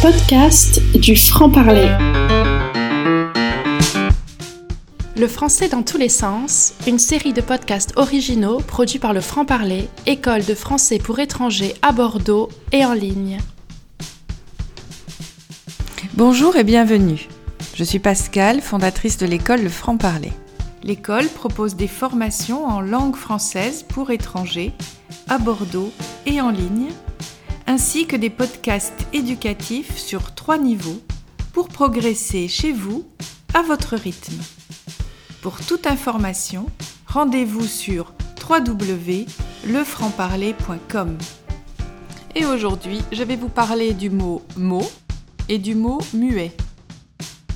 podcasts du franc-parler. Le français dans tous les sens, une série de podcasts originaux produits par le franc-parler, école de français pour étrangers à Bordeaux et en ligne. Bonjour et bienvenue. Je suis Pascal, fondatrice de l'école Le Franc-Parler. L'école propose des formations en langue française pour étrangers à Bordeaux et en ligne ainsi que des podcasts éducatifs sur trois niveaux pour progresser chez vous à votre rythme. Pour toute information, rendez-vous sur www.lefrancparler.com. Et aujourd'hui, je vais vous parler du mot mot et du mot muet,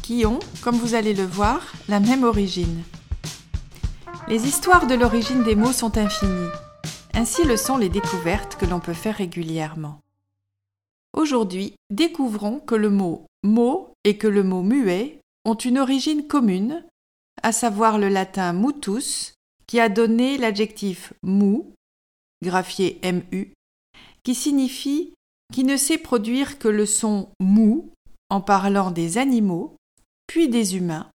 qui ont, comme vous allez le voir, la même origine. Les histoires de l'origine des mots sont infinies. Ainsi le sont les découvertes que l'on peut faire régulièrement. Aujourd'hui, découvrons que le mot mot et que le mot muet ont une origine commune, à savoir le latin mutus, qui a donné l'adjectif mou, graphié mu, qui signifie qui ne sait produire que le son mou en parlant des animaux, puis des humains,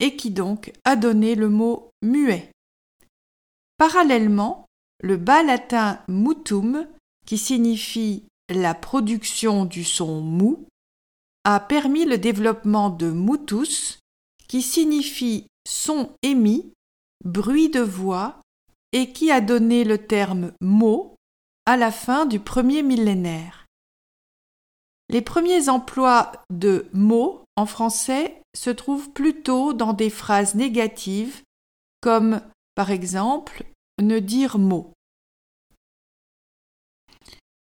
et qui donc a donné le mot muet. Parallèlement, le bas latin mutum, qui signifie la production du son mou, a permis le développement de mutus, qui signifie son émis, bruit de voix, et qui a donné le terme mot à la fin du premier millénaire. Les premiers emplois de mot en français se trouvent plutôt dans des phrases négatives comme par exemple ne dire mot.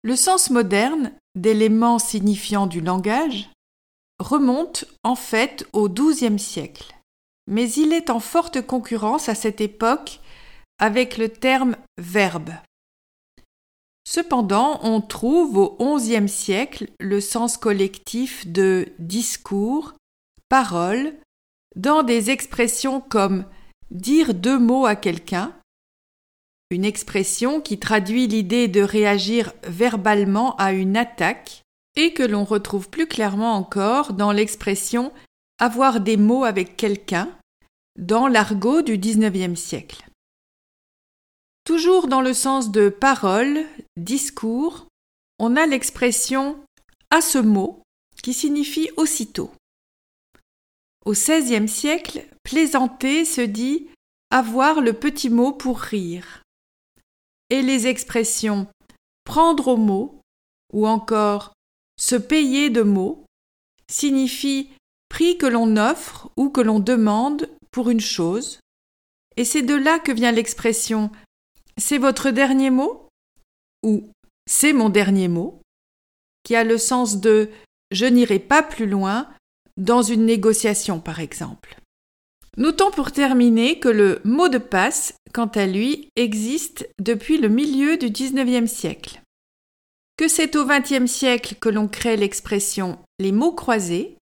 Le sens moderne d'éléments signifiant du langage remonte en fait au XIIe siècle, mais il est en forte concurrence à cette époque avec le terme verbe. Cependant, on trouve au XIe siècle le sens collectif de discours, parole, dans des expressions comme dire deux mots à quelqu'un, une expression qui traduit l'idée de réagir verbalement à une attaque et que l'on retrouve plus clairement encore dans l'expression avoir des mots avec quelqu'un dans l'argot du XIXe siècle. Toujours dans le sens de parole, discours, on a l'expression à ce mot qui signifie aussitôt. Au XVIe siècle, plaisanter se dit avoir le petit mot pour rire et les expressions prendre au mot ou encore se payer de mots signifient prix que l'on offre ou que l'on demande pour une chose, et c'est de là que vient l'expression c'est votre dernier mot ou c'est mon dernier mot, qui a le sens de je n'irai pas plus loin dans une négociation par exemple. Notons pour terminer que le mot de passe, quant à lui, existe depuis le milieu du XIXe siècle. Que c'est au XXe siècle que l'on crée l'expression les mots croisés,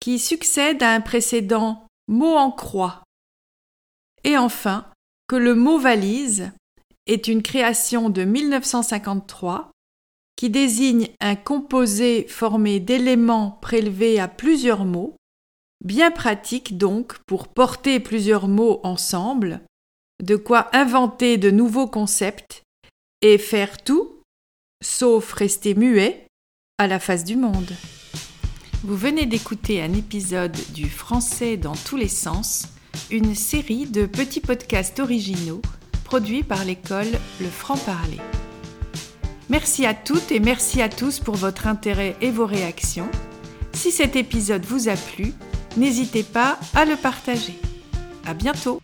qui succède à un précédent mot en croix. Et enfin, que le mot valise est une création de 1953 qui désigne un composé formé d'éléments prélevés à plusieurs mots Bien pratique donc pour porter plusieurs mots ensemble, de quoi inventer de nouveaux concepts et faire tout, sauf rester muet, à la face du monde. Vous venez d'écouter un épisode du Français dans tous les sens, une série de petits podcasts originaux produits par l'école Le Franc-Parler. Merci à toutes et merci à tous pour votre intérêt et vos réactions. Si cet épisode vous a plu, n'hésitez pas à le partager. À bientôt!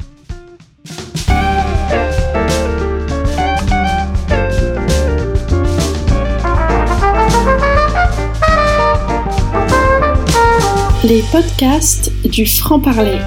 Les podcasts du franc-parler.